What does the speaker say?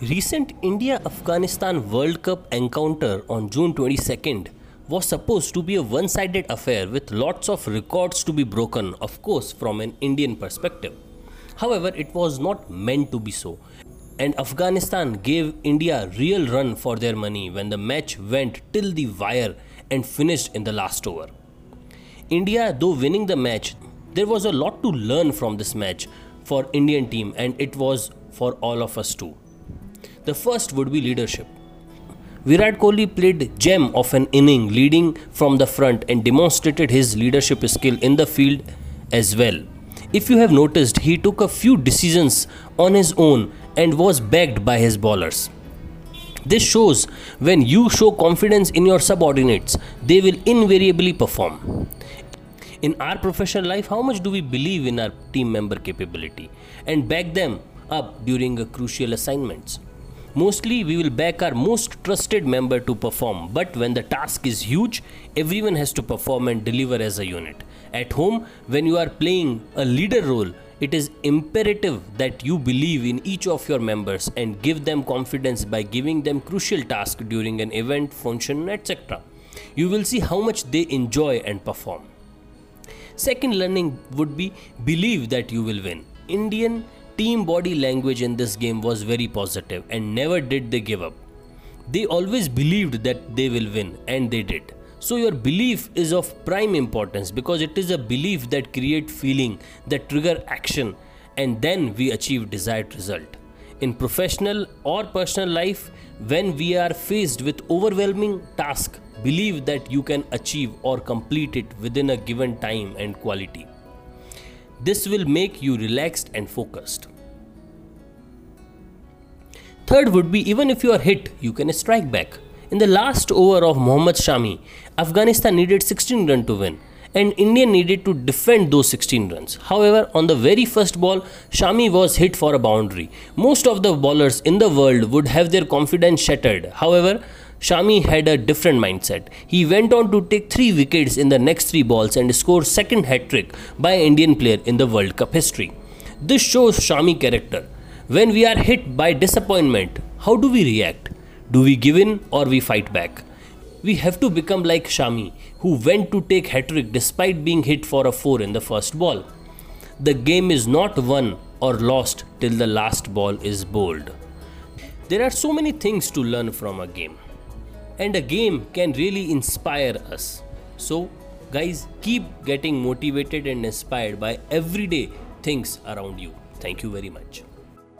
Recent India Afghanistan World Cup encounter on June 22nd was supposed to be a one sided affair with lots of records to be broken, of course, from an Indian perspective. However, it was not meant to be so. And Afghanistan gave India real run for their money when the match went till the wire and finished in the last over. India, though winning the match, there was a lot to learn from this match for Indian team and it was for all of us too. The first would be leadership. Virat Kohli played gem of an inning leading from the front and demonstrated his leadership skill in the field as well. If you have noticed, he took a few decisions on his own and was backed by his bowlers. This shows when you show confidence in your subordinates, they will invariably perform. In our professional life, how much do we believe in our team member capability and back them up during crucial assignments? Mostly, we will back our most trusted member to perform, but when the task is huge, everyone has to perform and deliver as a unit. At home, when you are playing a leader role, it is imperative that you believe in each of your members and give them confidence by giving them crucial tasks during an event, function, etc. You will see how much they enjoy and perform. Second learning would be believe that you will win. Indian team body language in this game was very positive and never did they give up. They always believed that they will win and they did. So your belief is of prime importance because it is a belief that create feeling that trigger action and then we achieve desired result. In professional or personal life when we are faced with overwhelming task believe that you can achieve or complete it within a given time and quality. This will make you relaxed and focused. Third would be even if you are hit, you can strike back. In the last over of Mohammad Shami, Afghanistan needed 16 runs to win and India needed to defend those 16 runs. However, on the very first ball, Shami was hit for a boundary. Most of the bowlers in the world would have their confidence shattered. However, Shami had a different mindset. He went on to take 3 wickets in the next 3 balls and score second hat trick by Indian player in the World Cup history. This shows Shami character. When we are hit by disappointment, how do we react? Do we give in or we fight back? We have to become like Shami, who went to take hat trick despite being hit for a 4 in the first ball. The game is not won or lost till the last ball is bowled. There are so many things to learn from a game and a game can really inspire us. So, guys, keep getting motivated and inspired by everyday things around you. Thank you very much.